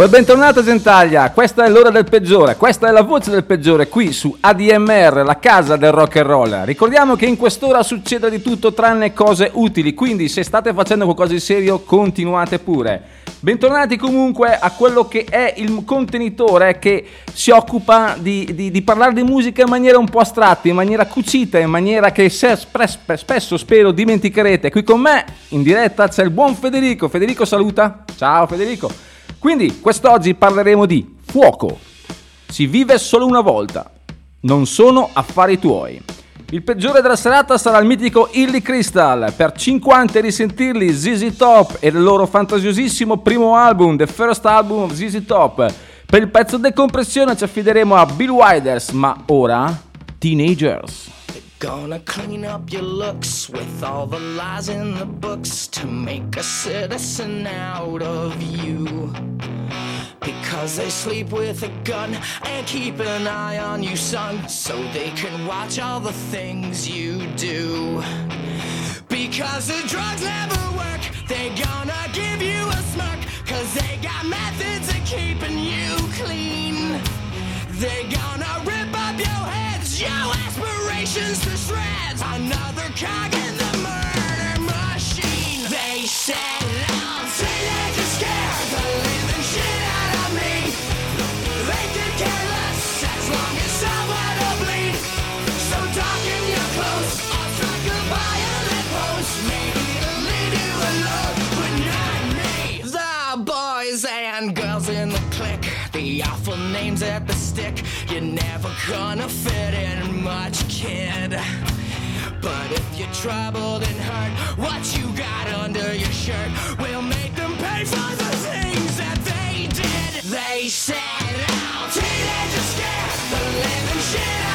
Oh, bentornata Gentaglia, questa è l'ora del peggiore, questa è la voce del peggiore qui su ADMR, la casa del rock and roll. Ricordiamo che in quest'ora succede di tutto tranne cose utili, quindi se state facendo qualcosa di serio continuate pure. Bentornati comunque a quello che è il contenitore che si occupa di, di- di parlare di musica in maniera un po' astratta, in maniera cucita, in maniera che spesso spero dimenticherete. Qui con me in diretta c'è il buon Federico. Federico saluta. Ciao Federico. Quindi quest'oggi parleremo di fuoco. Si vive solo una volta. Non sono affari tuoi. Il peggiore della serata sarà il mitico Illy Crystal. Per 50 risentirli ZZ Top e il loro fantasiosissimo primo album, The First Album of ZZ Top. Per il pezzo decompressione ci affideremo a Bill Wilders, ma ora Teenagers. Gonna clean up your looks with all the lies in the books to make a citizen out of you. Because they sleep with a gun and keep an eye on you, son, so they can watch all the things you do. Because the drugs never work, they gonna give you a smirk, cause they got methods of keeping you clean. They're gonna rip up your your aspirations to shreds. Another cog in the You're never gonna fit in much, kid. But if you're troubled and hurt, what you got under your shirt will make them pay for the things that they did. They said, "Oh, teenagers scared the living shit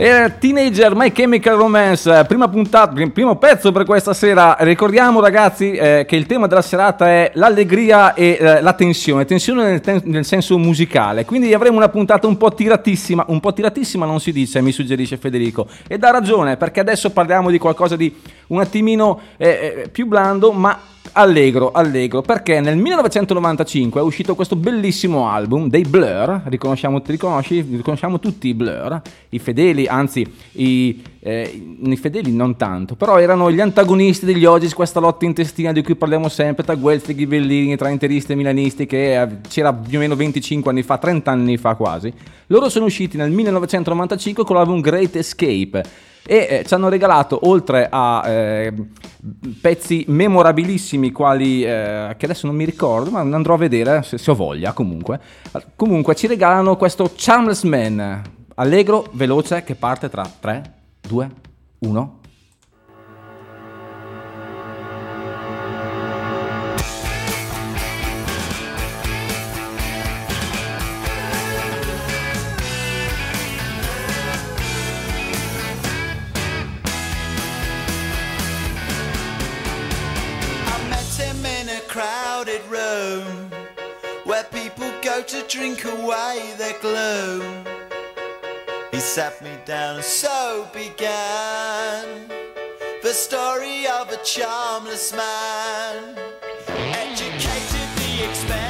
Era Teenager My Chemical Romance, prima puntata, prim- primo pezzo per questa sera. Ricordiamo ragazzi eh, che il tema della serata è l'allegria e eh, la tensione, tensione nel, ten- nel senso musicale. Quindi avremo una puntata un po' tiratissima, un po' tiratissima non si dice, mi suggerisce Federico. E dà ragione, perché adesso parliamo di qualcosa di un attimino eh, eh, più blando, ma allegro, allegro, perché nel 1995 è uscito questo bellissimo album dei Blur, riconosciamo, riconosci? riconosciamo tutti i Blur, i fedeli, anzi i, eh, i fedeli non tanto, però erano gli antagonisti degli Oggi, questa lotta intestina di cui parliamo sempre tra Guelfi e Ghibellini, tra interisti e milanisti che c'era più o meno 25 anni fa, 30 anni fa quasi. Loro sono usciti nel 1995 con l'album Great Escape e eh, ci hanno regalato oltre a eh, pezzi memorabilissimi quali eh, che adesso non mi ricordo ma andrò a vedere se, se ho voglia comunque. Comunque ci regalano questo Charmless Man. Allegro veloce che parte tra 3 2 1 drink away their gloom. He sat me down and so began. The story of a charmless man, educated the expensive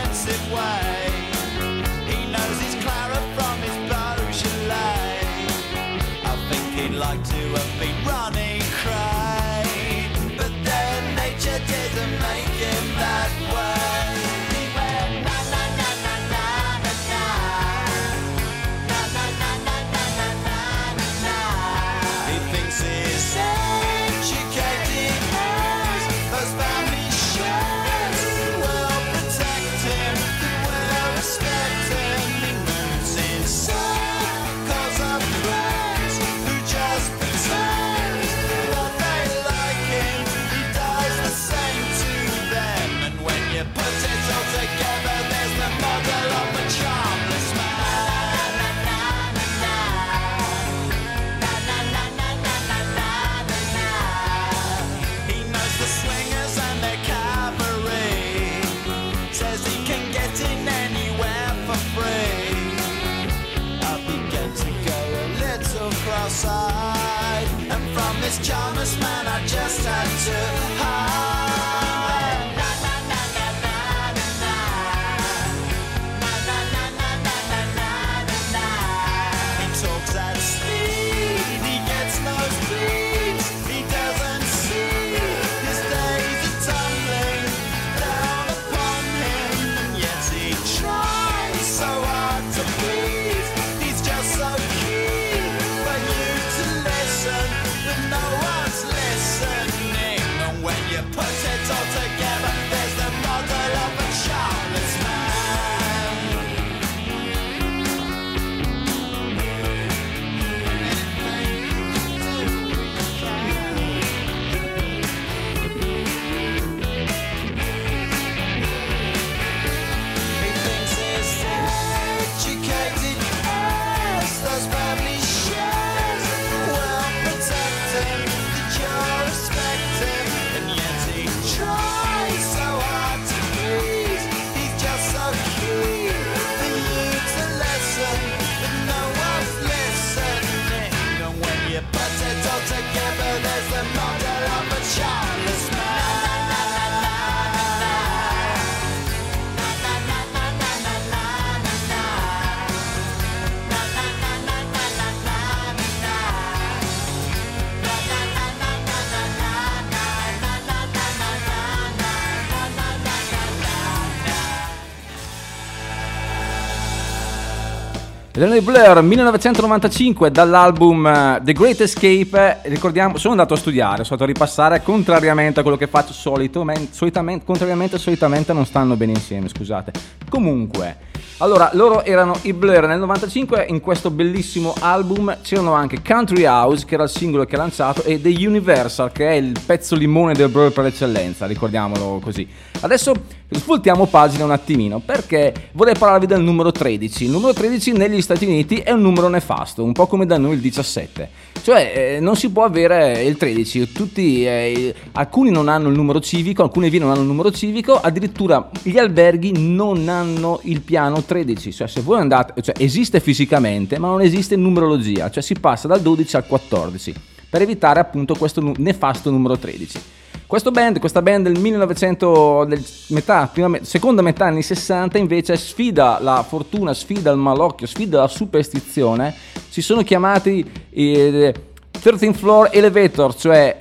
I Blur 1995 dall'album eh, The Great Escape. Ricordiamo, sono andato a studiare, sono andato a ripassare, contrariamente a quello che faccio solito, men- solitamente, contrariamente solitamente non stanno bene insieme, scusate. Comunque, allora, loro erano i Blur nel 95, in questo bellissimo album c'erano anche Country House, che era il singolo che ha lanciato, e The Universal, che è il pezzo limone del Blur per eccellenza, ricordiamolo così. Adesso svoltiamo pagina un attimino, perché vorrei parlarvi del numero 13. Il numero 13 negli Stati Uniti è un numero nefasto, un po' come da noi il 17. Cioè, eh, non si può avere il 13, tutti, eh, alcuni non hanno il numero civico, alcune vie non hanno il numero civico, addirittura gli alberghi non hanno il piano 13, cioè se voi andate, cioè esiste fisicamente, ma non esiste in numerologia, cioè si passa dal 12 al 14, per evitare appunto questo nefasto numero 13. Questo band, questa band del 1900, del metà, prima seconda metà anni 60 invece sfida la fortuna, sfida il malocchio, sfida la superstizione. Si sono chiamati eh, 13th Floor Elevator, cioè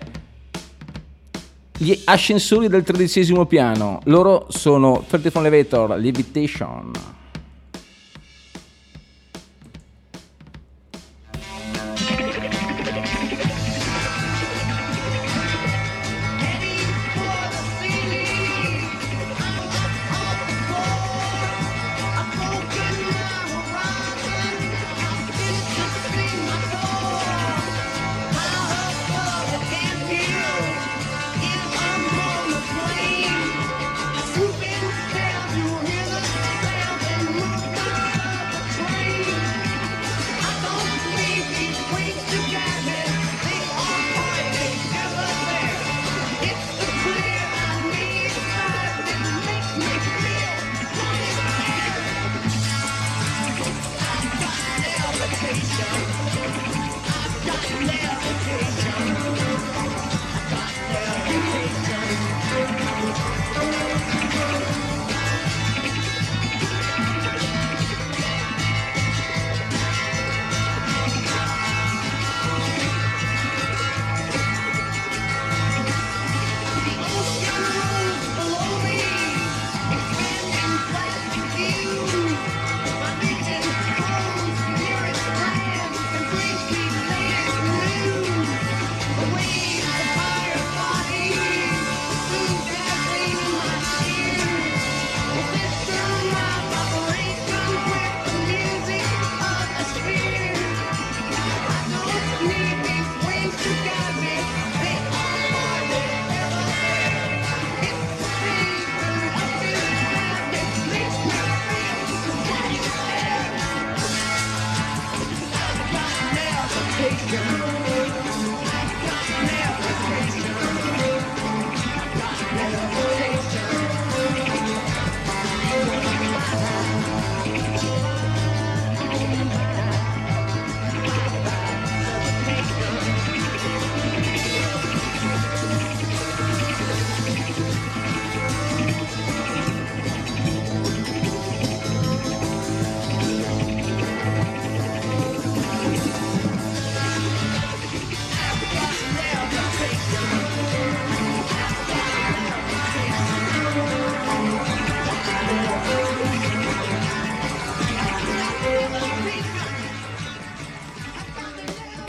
gli ascensori del tredicesimo piano. Loro sono 13th Floor Elevator, Levitation.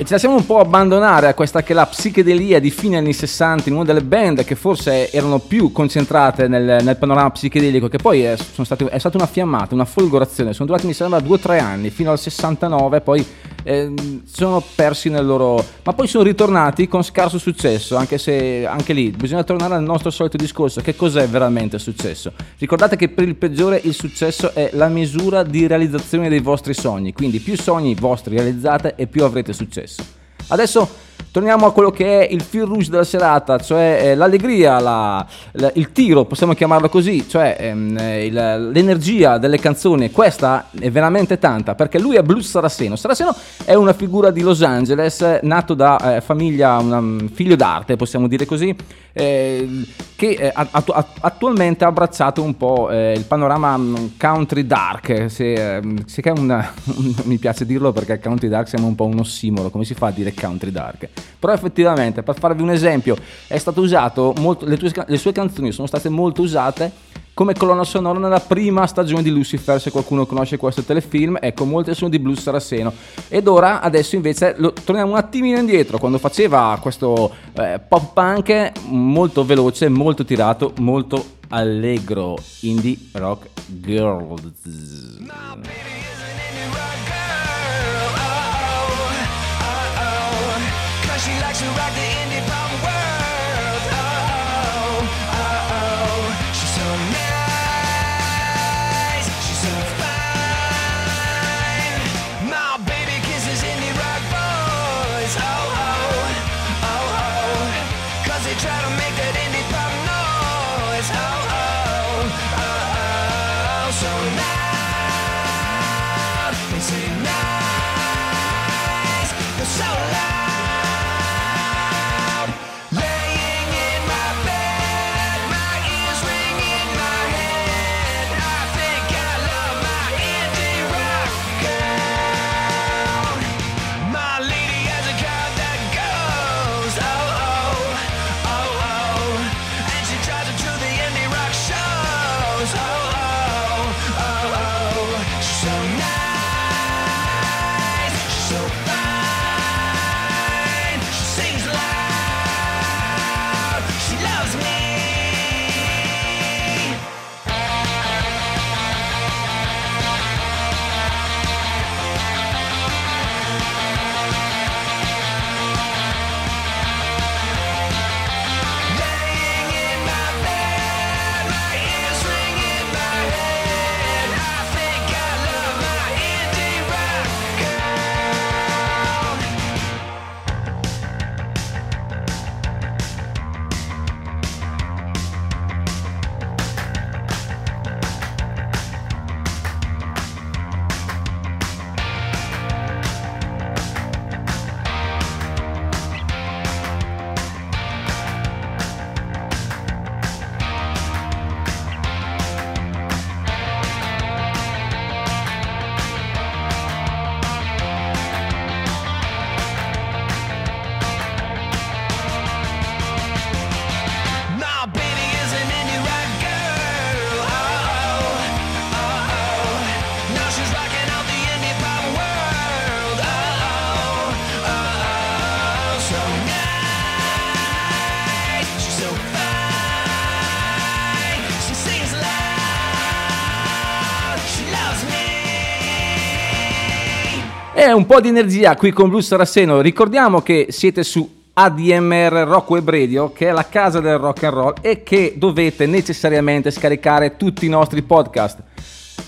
Ce la siamo un po' abbandonare a questa che è la psichedelia di fine anni 60 in una delle band che forse erano più concentrate nel, nel panorama psichedelico, che poi è, state- è stata una fiammata, una folgorazione. Sono durati mi sembra due o tre anni, fino al 69, poi eh, sono persi nel loro... ma poi sono ritornati con scarso successo, anche se anche lì bisogna tornare al nostro solito discorso, che cos'è veramente successo? Ricordate che per il peggiore il successo è la misura di realizzazione dei vostri sogni, quindi più sogni vostri realizzate e più avrete successo. Adesso torniamo a quello che è il fil rouge della serata, cioè eh, l'allegria, la- la- il tiro, possiamo chiamarlo così, cioè ehm, eh, il- l'energia delle canzoni. Questa è veramente tanta perché lui è Blues Saraceno. Saraceno è una figura di Los Angeles, nato da eh, famiglia, un figlio d'arte, possiamo dire così, eh, che eh, attu- att- attualmente ha abbracciato un po' eh, il panorama mm, country dark, se, ehm, se che è un, mi piace dirlo perché country dark sembra un po' un ossimoro, come si fa a dire country dark? Però effettivamente, per farvi un esempio, è stato usato, molto, le, tue- le sue canzoni sono state molto usate come colonna sonora nella prima stagione di Lucifer, se qualcuno conosce questo telefilm, ecco, molte sono di Blues Saraceno. Ed ora, adesso invece, lo- torniamo un attimino indietro, quando faceva questo eh, pop punk molto veloce, molto tirato, molto allegro, indie rock girls. Un po' di energia qui con Blues Saraceno. Ricordiamo che siete su ADMR Rock Web Radio, che è la casa del rock and roll e che dovete necessariamente scaricare tutti i nostri podcast.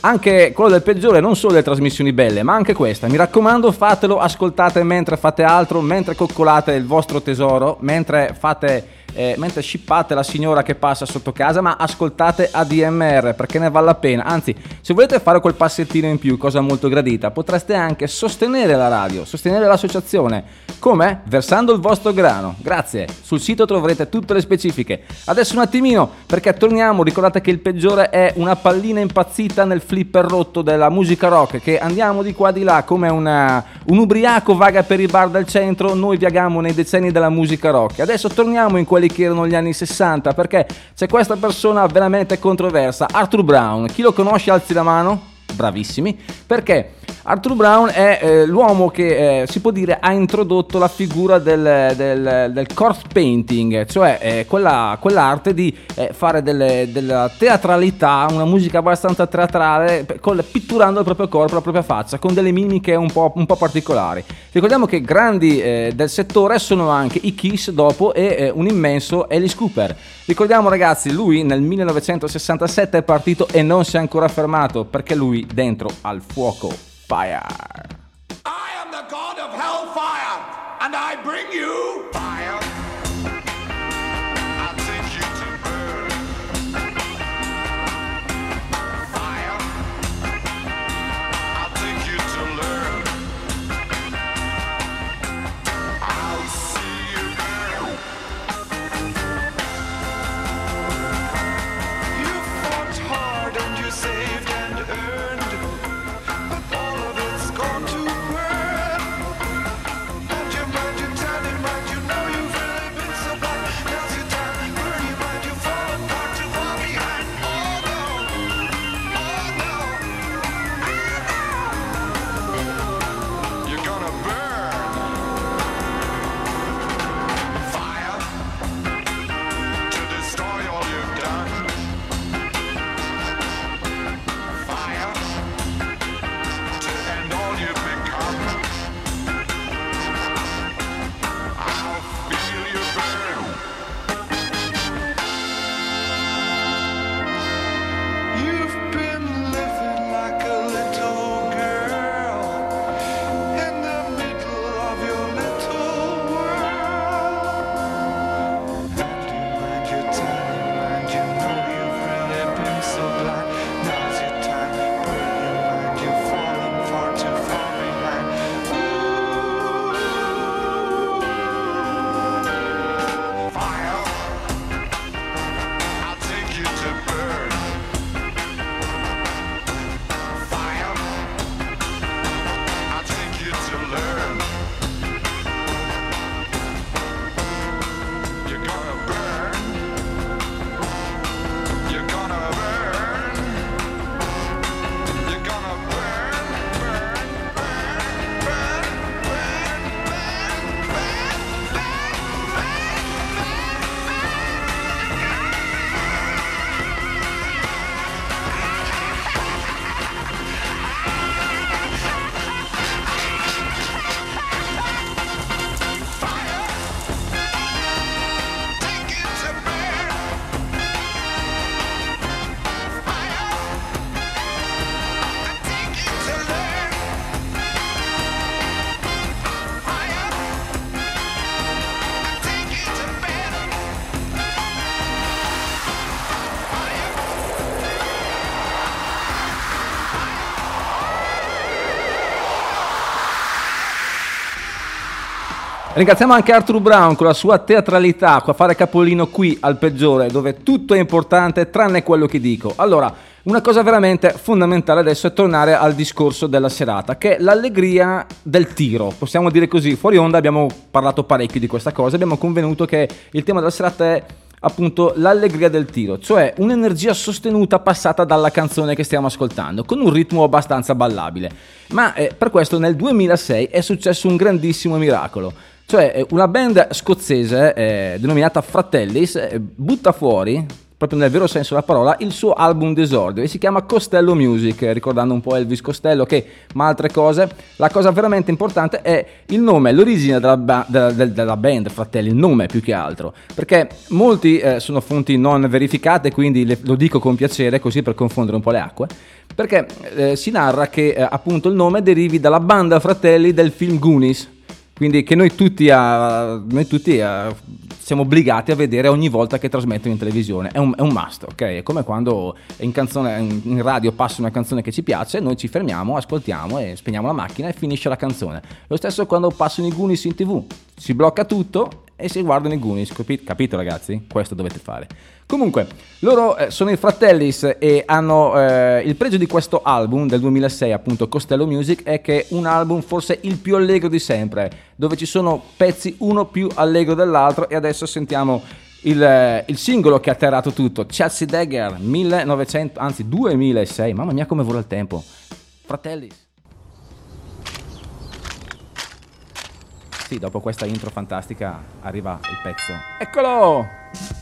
Anche quello del peggiore, non solo le trasmissioni belle, ma anche questa. Mi raccomando, fatelo, ascoltate mentre fate altro, mentre coccolate il vostro tesoro, mentre fate eh, mentre scippate la signora che passa sotto casa, ma ascoltate ADMR perché ne vale la pena. Anzi, se volete fare quel passettino in più, cosa molto gradita, potreste anche sostenere la radio, sostenere l'associazione. Come? Versando il vostro grano. Grazie. Sul sito troverete tutte le specifiche. Adesso un attimino, perché torniamo. Ricordate che il peggiore è una pallina impazzita nel flipper rotto della musica rock. Che andiamo di qua di là come una- un ubriaco vaga per i bar del centro. Noi viaghiamo nei decenni della musica rock. Adesso torniamo in quelli che erano gli anni 60 perché c'è questa persona veramente controversa, Arthur Brown. Chi lo conosce alzi la mano? Bravissimi, perché Arthur Brown è eh, l'uomo che eh, si può dire ha introdotto la figura del, del, del corpse painting, cioè eh, quella, quell'arte di eh, fare delle- della teatralità, una musica abbastanza teatrale, col- pitturando il proprio corpo, la propria faccia, con delle mimiche un po', un po' particolari. Ricordiamo che grandi eh, del settore sono anche i Kiss dopo e eh, un immenso Alice Cooper. Ricordiamo ragazzi, lui nel 1967 è partito e non si è ancora fermato perché lui dentro al fuoco. Fire! I am the god of hellfire, and I bring you Ringraziamo anche Arthur Brown con la sua teatralità, a fare capolino qui al peggiore, dove tutto è importante tranne quello che dico. Allora, una cosa veramente fondamentale adesso è tornare al discorso della serata, che è l'allegria del tiro. Possiamo dire così, fuori onda abbiamo parlato parecchio di questa cosa, abbiamo convenuto che il tema della serata è appunto l'allegria del tiro, cioè un'energia sostenuta passata dalla canzone che stiamo ascoltando, con un ritmo abbastanza ballabile. Ma eh, per questo nel 2006 è successo un grandissimo miracolo. Cioè, eh, una band scozzese eh, denominata Fratellis eh, butta fuori, proprio nel vero senso della parola, il suo album d'esordio e si chiama Costello Music, ricordando un po' Elvis Costello che, ma altre cose. La cosa veramente importante è il nome, l'origine della, ba- della- del- della band Fratelli, il nome più che altro, perché molti eh, sono fonti non verificate, quindi le- lo dico con piacere, così per confondere un po' le acque. Perché eh, si narra che eh, appunto il nome derivi dalla banda fratelli del film Goonies, quindi che noi tutti, a- noi tutti a- siamo obbligati a vedere ogni volta che trasmettono in televisione. È un, è un must, ok? È come quando in, canzone, in- radio passa una canzone che ci piace, noi ci fermiamo, ascoltiamo e spegniamo la macchina e finisce la canzone. Lo stesso quando passano i Goonies in tv, si blocca tutto e si guardano i Goonies, capi- capito ragazzi? Questo dovete fare. Comunque, loro eh, sono i Fratellis e hanno eh, il pregio di questo album del 2006, appunto Costello Music, è che è un album forse il più allegro di sempre, dove ci sono pezzi uno più allegro dell'altro e adesso sentiamo il, eh, il singolo che ha atterrato tutto, Chelsea Dagger 1900, anzi 2006, mamma mia come vola il tempo. Fratellis. Sì, dopo questa intro fantastica arriva il pezzo. Eccolo!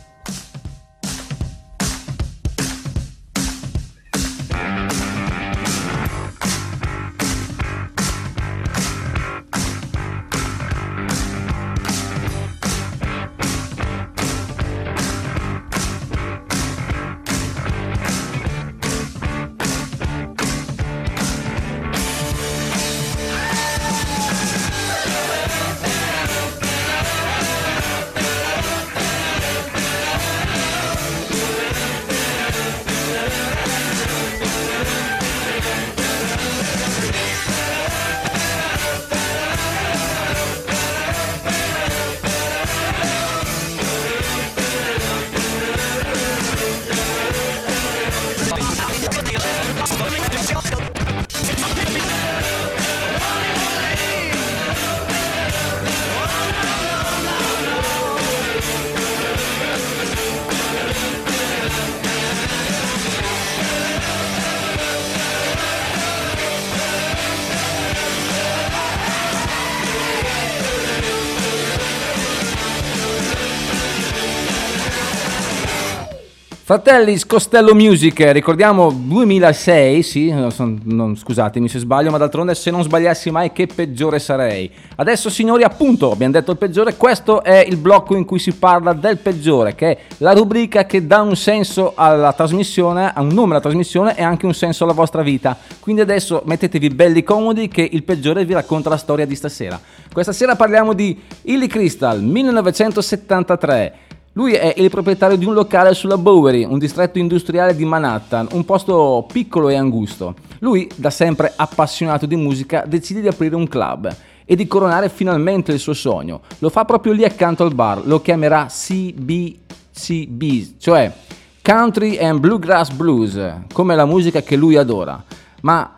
Fratelli Costello Music, ricordiamo 2006, sì, non son- non- scusatemi se sbaglio, ma d'altronde se non sbagliassi mai che peggiore sarei. Adesso signori appunto, abbiamo detto il peggiore, questo è il blocco in cui si parla del peggiore, che è la rubrica che dà un senso alla trasmissione, ha un nome alla trasmissione e anche un senso alla vostra vita. Quindi adesso mettetevi belli comodi che il peggiore vi racconta la storia di stasera. Questa sera parliamo di Illy Crystal, 1973. Lui è il proprietario di un locale sulla Bowery, un distretto industriale di Manhattan, un posto piccolo e angusto. Lui, da sempre appassionato di musica, decide di aprire un club e di coronare finalmente il suo sogno. Lo fa proprio lì accanto al bar, lo chiamerà CBCB, cioè Country and Bluegrass Blues, come la musica che lui adora. Ma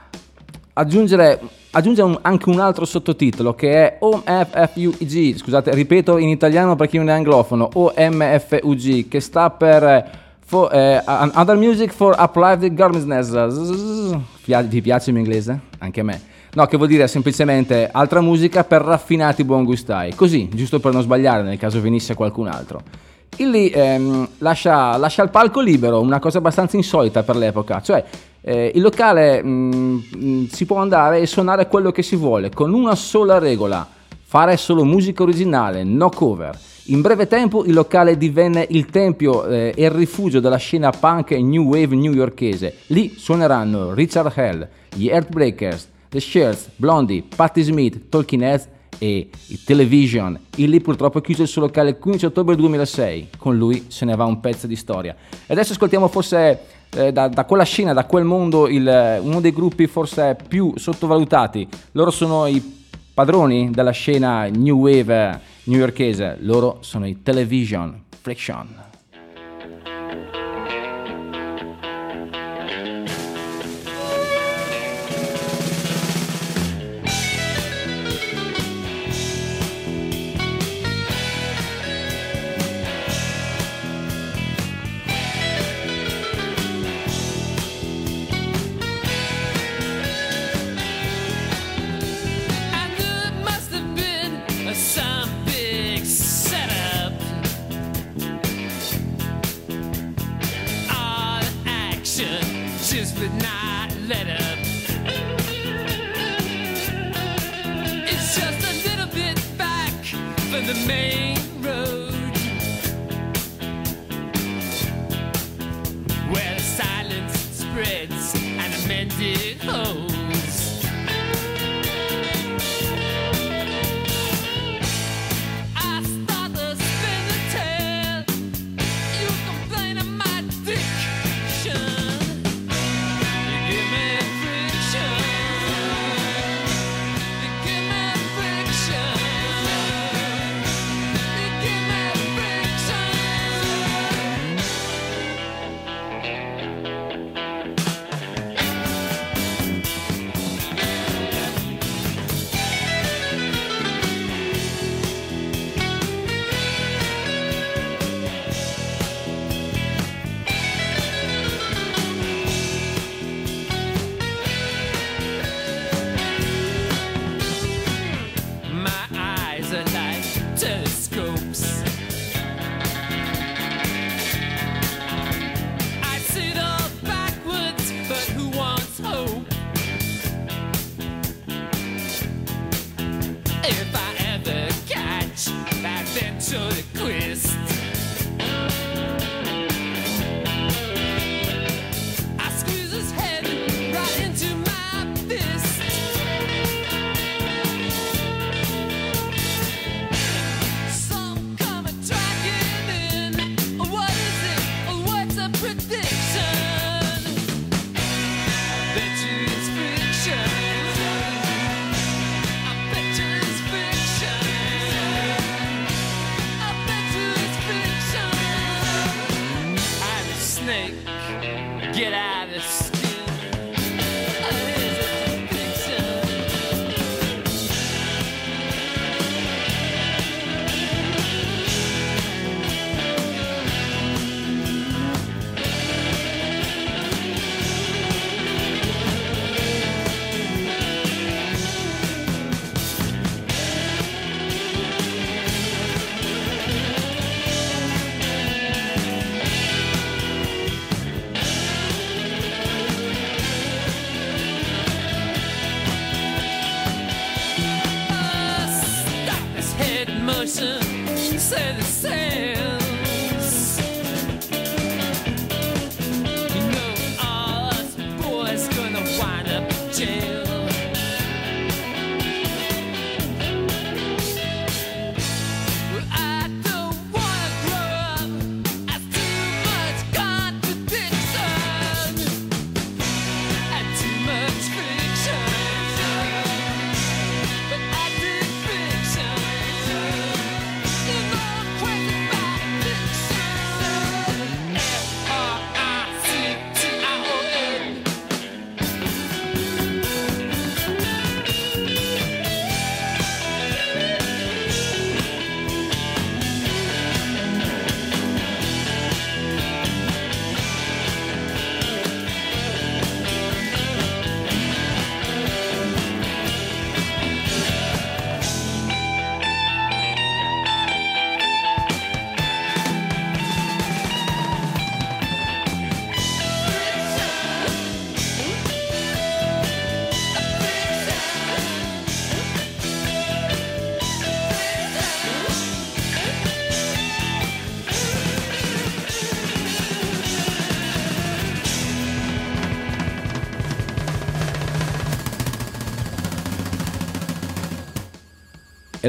aggiungere, aggiunge un- anche un altro sottotitolo che è OMFUG, scusate, ripeto in italiano per chi non è anglofono, OMFUG, che sta per eh, for- eh, Other Music for Applied Garments. Vi piace mio inglese? Anche a me. No, che vuol dire semplicemente altra musica per raffinati buon gustai. Così, giusto per non sbagliare nel caso venisse qualcun altro. Illy ehm, lascia, lascia il palco libero, una cosa abbastanza insolita per l'epoca, cioè eh, il locale mm, mm, si può andare e suonare quello che si vuole, con una sola regola, fare solo musica originale, no cover. In breve tempo il locale divenne il tempio eh, e il rifugio della scena punk e new wave newyorkese. Lì suoneranno Richard Hell, gli Earthbreakers, The Shirts, Blondie, Patti Smith, Talking Heads e i Television. Illy purtroppo chiuse il suo locale il 15 ottobre 2006. Con lui se ne va un pezzo di storia. E adesso ascoltiamo forse eh, da, da quella scena, da quel mondo, il- uno dei gruppi forse più sottovalutati. Loro sono i padroni della scena new wave eh, newyorkese. Loro sono i Television Friction.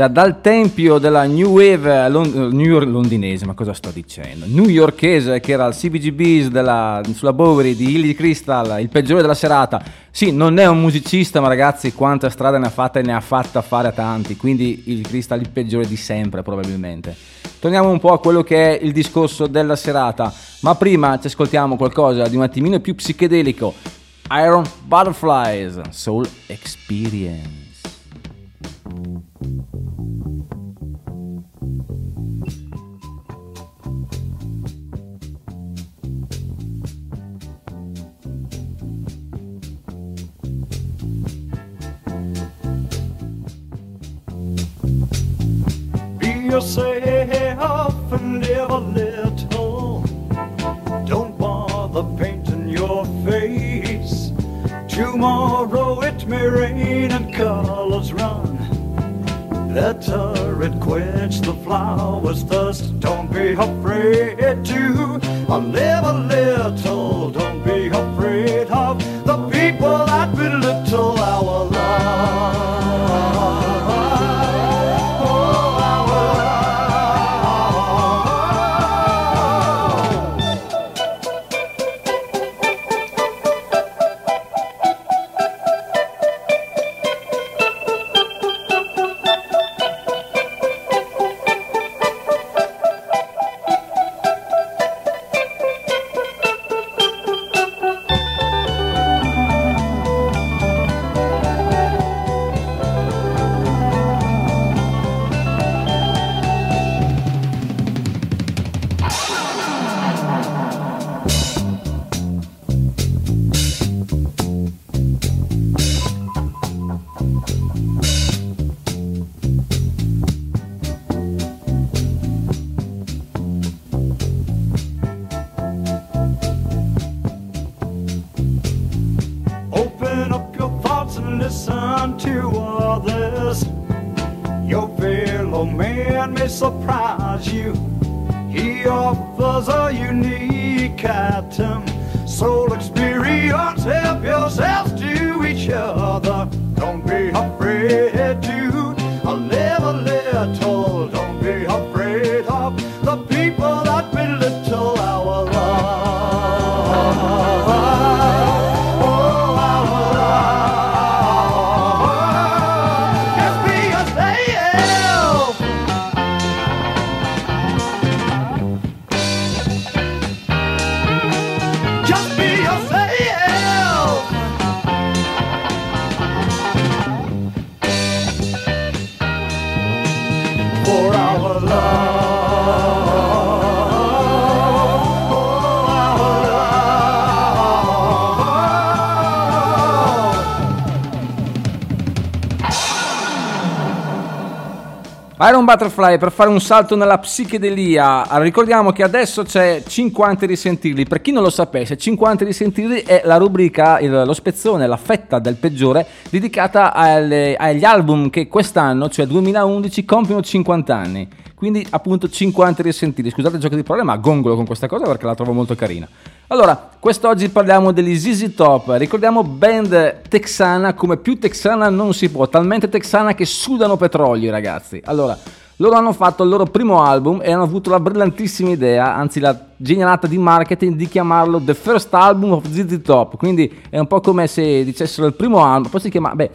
Era dal tempio della New Wave lon- eh, New York- londinese, ma cosa sto dicendo? Newyorkese, che era il CBGBs della, sulla Bowery di Hilly Crystal, il peggiore della serata. Sì, non è un musicista, ma ragazzi, quanta strada ne ha fatta e ne ha fatta fare a tanti. Quindi il Crystal il peggiore di sempre, probabilmente. Torniamo un po' a quello che è il discorso della serata. Ma prima ci ascoltiamo qualcosa di un attimino più psichedelico. Iron Butterflies, Soul Experience. yourself and never live. hours first. Don't be afraid. Iron Butterfly per fare un salto nella psichedelia. Ricordiamo che adesso c'è 50 risentirli. Per chi non lo sapesse, 50 risentirli è la rubrica, il- lo spezzone, la fetta del peggiore dedicata alle- agli album che quest'anno, cioè 2011, compiono 50 anni. Quindi appunto 50 risentiti. Scusate il gioco di parole, ma gongolo con questa cosa perché la trovo molto carina. Allora, quest'oggi parliamo degli ZZ Top. Ricordiamo band texana come più texana non si può, talmente texana che sudano petrolio, ragazzi. Allora, loro hanno fatto il loro primo album e hanno avuto la brillantissima idea, anzi la genialata di marketing di chiamarlo The First Album of ZZ Top. Quindi è un po' come se dicessero il primo album, poi si chiama, beh,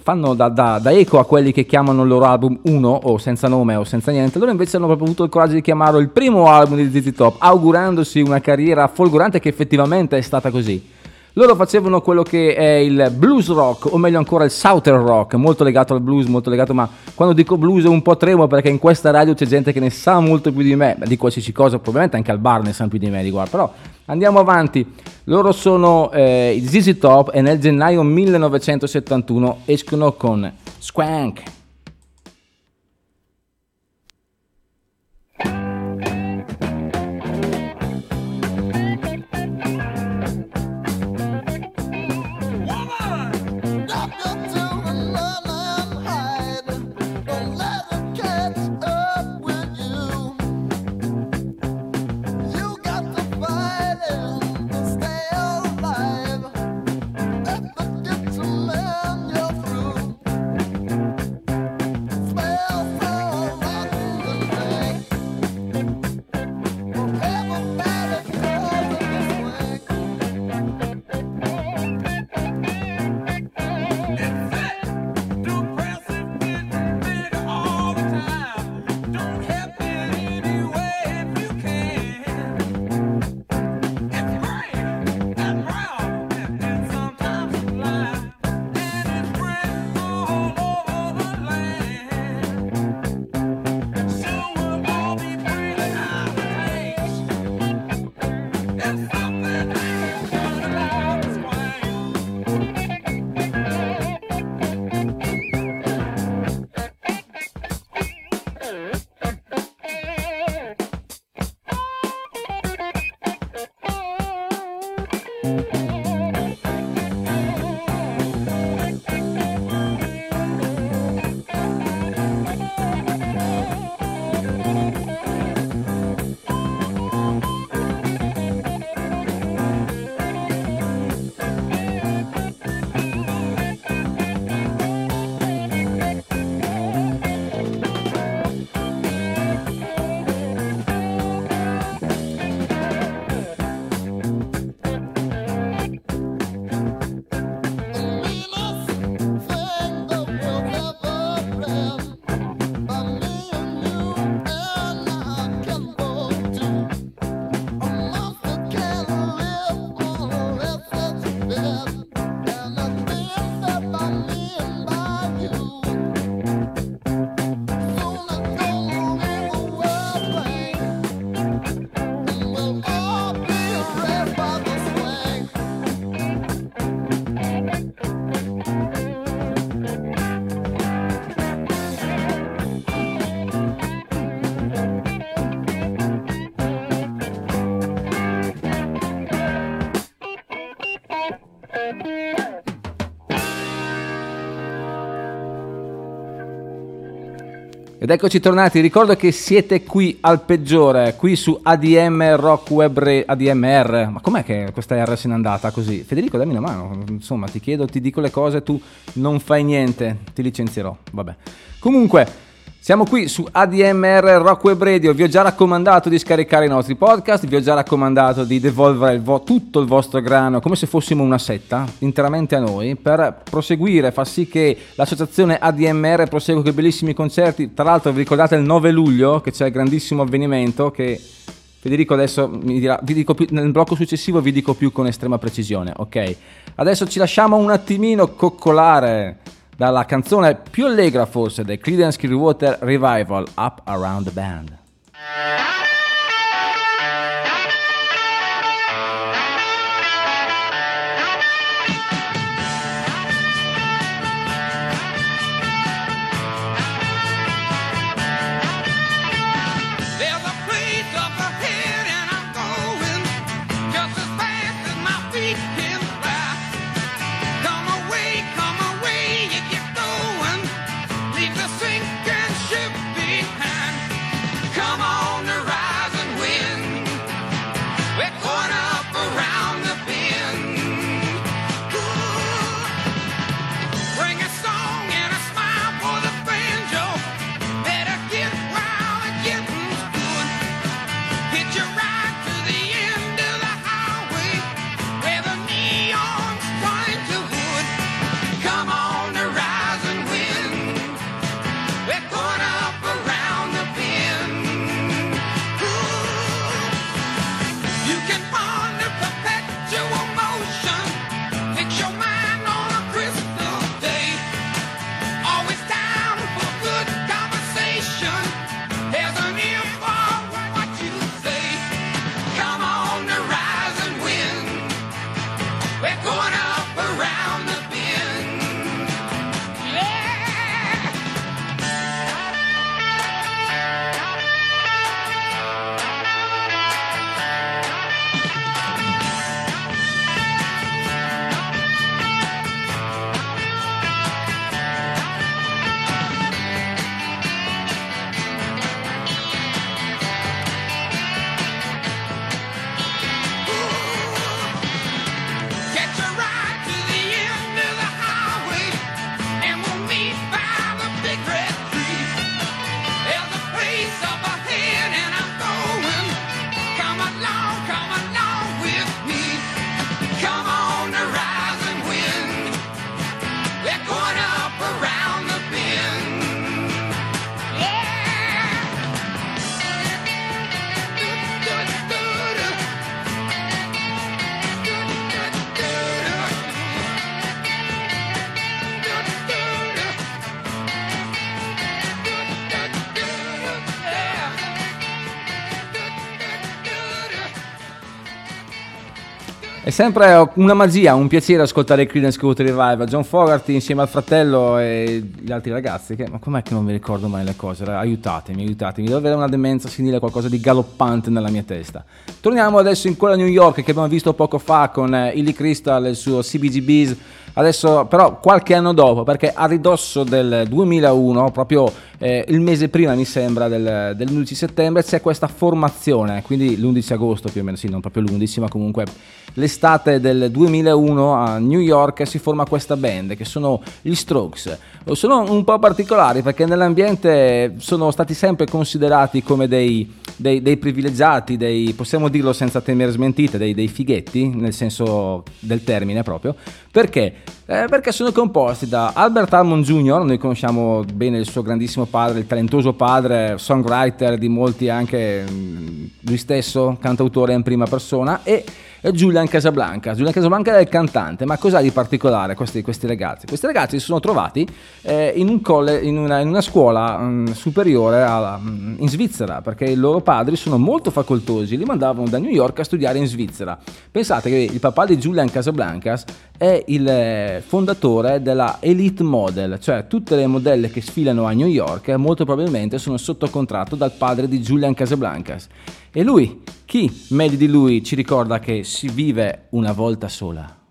fanno da, da- da eco a quelli che chiamano il loro album 1 o senza nome o senza niente, loro invece hanno proprio avuto il coraggio di chiamarlo il primo album di ZZ Top, augurandosi una carriera folgorante che effettivamente è stata così. Loro facevano quello che è il blues rock, o meglio ancora il southern rock, molto legato al blues, molto legato, ma quando dico blues è un po' tremo perché in questa radio c'è gente che ne sa molto più di me, di qualsiasi cosa, probabilmente anche al bar ne sanno più di me riguardo, però andiamo avanti. Loro sono eh, i ZZ Top e nel gennaio 1971 escono con Swank. Ed eccoci tornati, ricordo che siete qui al peggiore, qui su ADM Rock Web Re- ADMR. Ma com'è che questa R se n'è andata così? Federico, dammi una mano. Insomma, ti chiedo, ti dico le cose, tu non fai niente, ti licenzierò. Vabbè. Comunque, siamo qui su ADMR Rock Web Radio. Vi ho già raccomandato di scaricare i nostri podcast, vi ho già raccomandato di devolvere il vo- tutto il vostro grano come se fossimo una setta, interamente a noi, per proseguire, far sì che l'associazione ADMR prosegua con i bellissimi concerti. Tra l'altro, vi ricordate il 9 luglio che c'è il grandissimo avvenimento che Federico adesso mi dirà, più, nel blocco successivo vi dico più con estrema precisione, ok? Adesso ci lasciamo un attimino coccolare dalla canzone più allegra forse del Creedence Clearwater Revival, Up Around the Band. Sempre una magia, un piacere ascoltare Creedence Clearwater Revival. John Fogarty insieme al fratello e gli altri ragazzi. Che, ma com'è che non mi ricordo mai le cose? Aiutatemi, aiutatemi. Devo avere una demenza senile, qualcosa di galoppante nella mia testa. Torniamo adesso in quella New York che abbiamo visto poco fa con eh, Illy Crystal e il suo CBGBs. Adesso però qualche anno dopo, perché a ridosso del 2001, proprio eh, il mese prima mi sembra del, dell'11 settembre, c'è questa formazione, quindi l'11 agosto più o meno, sì, non proprio l'11, ma comunque l'estate del 2001 a New York si forma questa band che sono gli Strokes. Sono un po' particolari perché nell'ambiente sono stati sempre considerati come dei, dei- dei privilegiati, dei, possiamo dirlo senza temere smentite, dei, dei fighetti, nel senso del termine proprio. Perché? Eh, perché sono composti da Albert Hammond Jr., noi conosciamo bene il suo grandissimo padre, il talentuoso padre, songwriter di molti anche mm, lui stesso, cantautore in prima persona, e e Julian Casablanca. Julian Casablanca è il cantante, ma cos'ha di particolare questi, questi ragazzi? Questi ragazzi si sono trovati eh, in, un colle- in, una, in una scuola mm, superiore alla- mm, in Svizzera, perché i loro padri sono molto facoltosi, li mandavano da New York a studiare in Svizzera. Pensate che il papà di Julian Casablancas è il eh, fondatore della Elite Model, cioè tutte le modelle che sfilano a New York molto probabilmente sono sotto contratto dal padre di Julian Casablancas. E lui, chi meglio di lui ci ricorda che si vive una volta sola?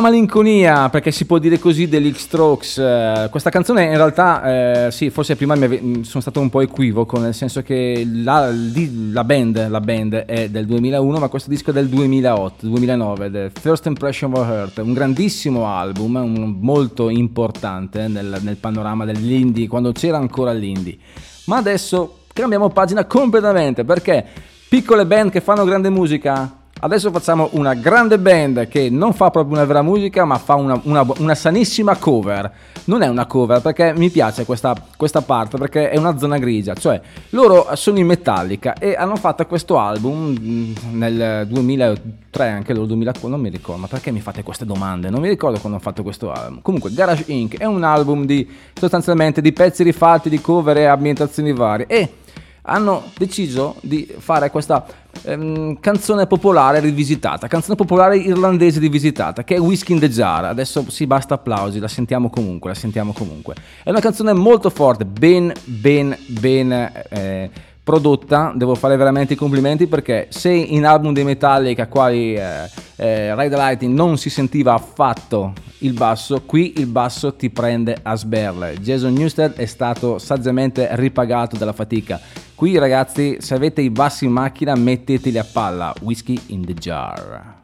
E la malinconia, perché si può dire così, degli Strokes. eh, questa canzone in realtà, eh, sì, forse prima ave- mh, sono stato un po' equivoco, nel senso che la, la band, la band è del 2001, ma questo disco è del 2008, 2009, The First Impression of Hurt, un grandissimo album, un- molto importante nel, nel panorama dell'indie, quando c'era ancora l'indie. Ma adesso cambiamo pagina completamente, perché piccole band che fanno grande musica, Adesso facciamo una grande band che non fa proprio una vera musica, ma fa una, una- una sanissima cover. Non è una cover perché mi piace questa, questa parte perché è una zona grigia. Cioè, loro sono in Metallica e hanno fatto questo album mm, nel 2003, anche loro 2004, non mi ricordo. Ma perché mi fate queste domande? Non mi ricordo quando hanno fatto questo album. Comunque, Garage Inc. è un album di sostanzialmente di pezzi rifatti, di cover e ambientazioni varie. E hanno deciso di fare questa ehm, canzone popolare rivisitata, canzone popolare irlandese rivisitata, che è Whiskey in the Jar. Adesso sì, basta applausi, la sentiamo comunque, la sentiamo comunque. È una canzone molto forte, ben, ben, ben eh, prodotta, devo fare veramente i complimenti perché se in album dei Metallica quali eh, eh, Ride the Lightning non si sentiva affatto il basso, qui il basso ti prende a sberle. Jason Newsted è stato saggiamente ripagato dalla fatica. Qui ragazzi, se avete i bassi in macchina, metteteli a palla. Whiskey in the jar.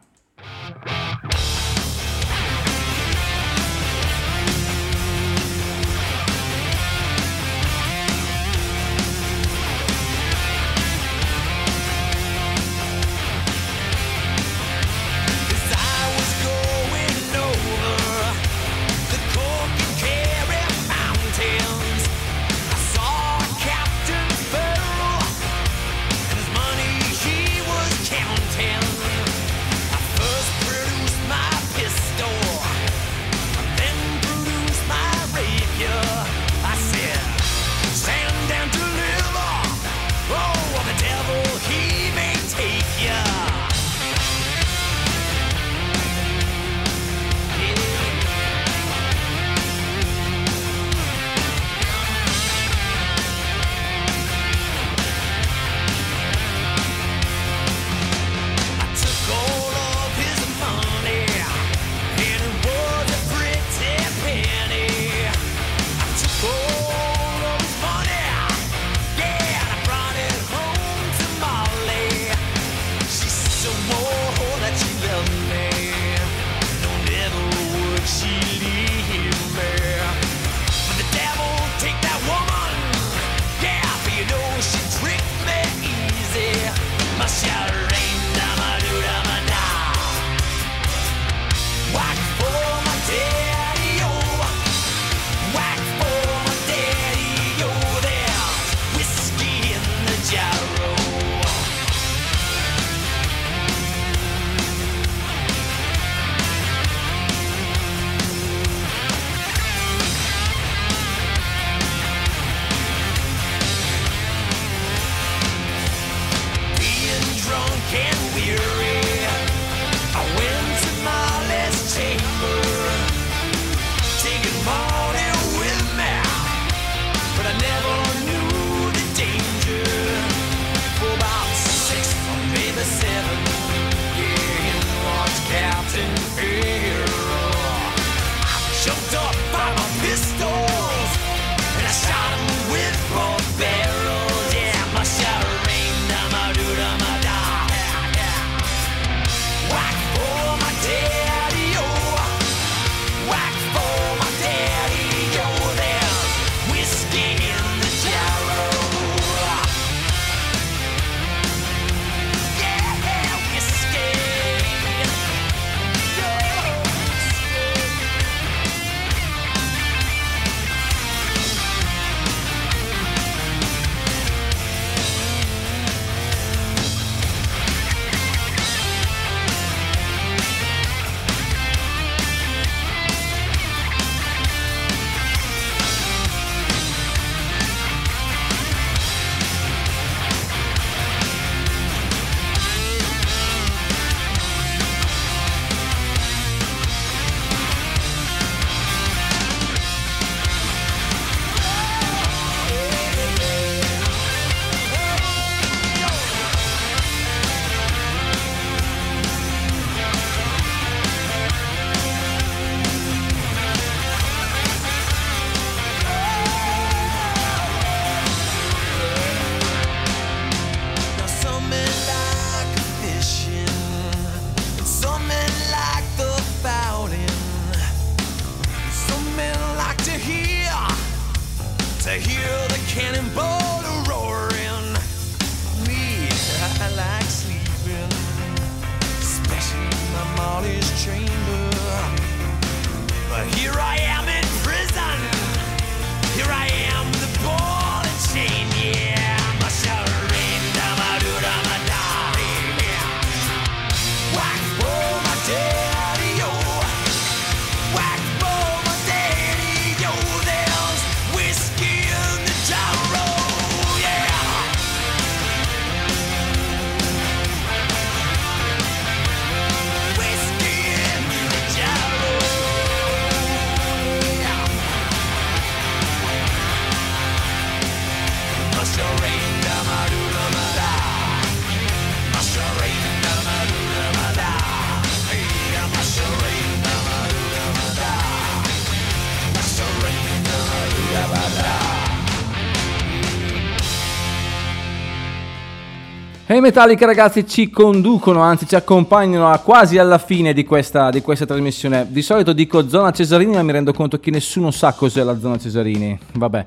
I Metallica ragazzi ci conducono, anzi ci accompagnano a quasi alla fine di questa, di questa trasmissione. Di solito dico zona Cesarini, ma mi rendo conto che nessuno sa cos'è la zona Cesarini. Vabbè,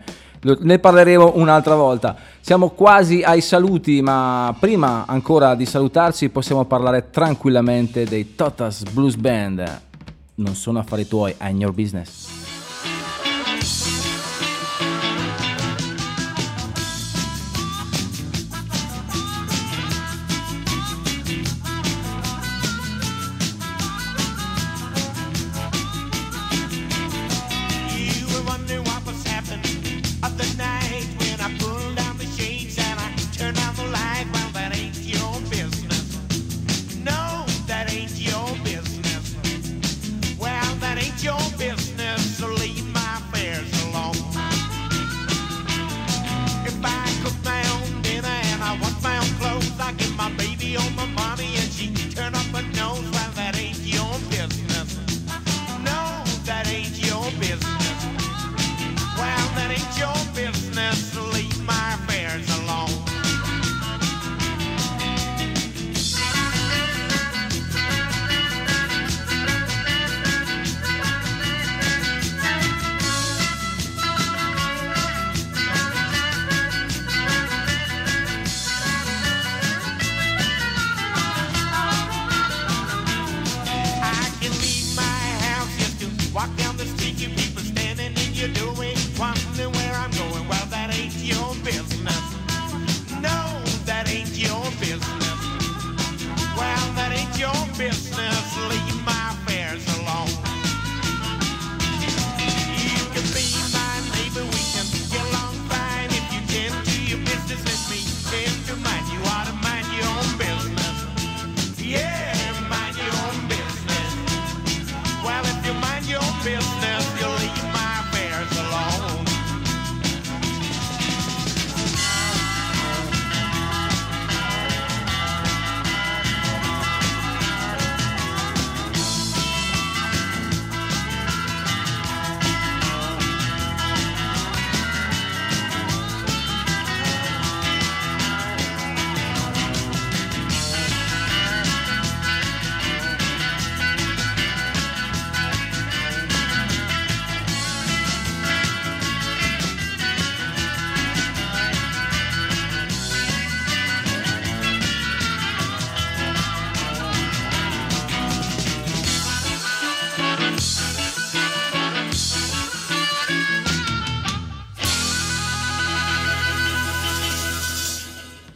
ne parleremo un'altra volta. Siamo quasi ai saluti, ma prima ancora di salutarci possiamo parlare tranquillamente dei Totas Blues Band. Non sono affari tuoi, in your business.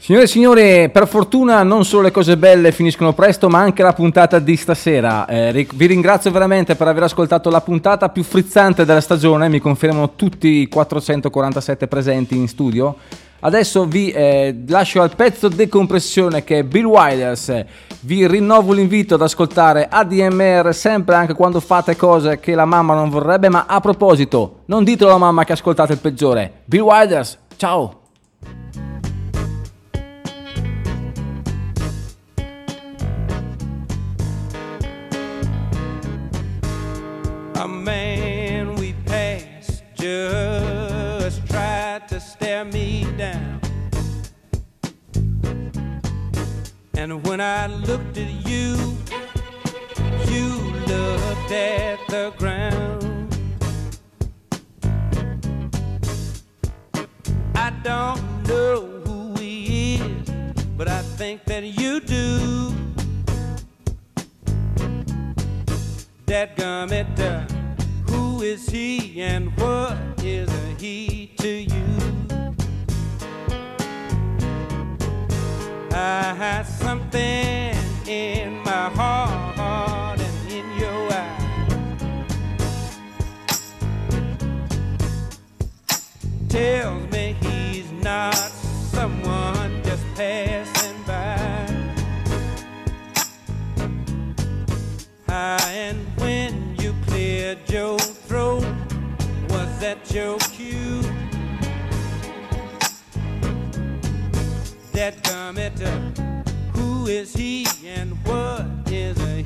Signore e signori, per fortuna non solo le cose belle finiscono presto, ma anche la puntata di stasera. Eh, vi ringrazio veramente per aver ascoltato la puntata più frizzante della stagione, mi confermano tutti i 447 presenti in studio. Adesso vi eh, lascio al pezzo decompressione che è Bill Wilders. Vi rinnovo l'invito ad ascoltare ADMR sempre anche quando fate cose che la mamma non vorrebbe, ma a proposito, non ditelo alla mamma che ascoltate il peggiore. Bill Wilders, ciao! And when I looked at you, you looked at the ground. I don't know who he is, but I think that you do. That gummit, who is he and what is he to you? I had something in my heart and in your eyes. Tells me he's not someone just passing by. And when you cleared your throat, was that your cue? That comet, who is he and what is he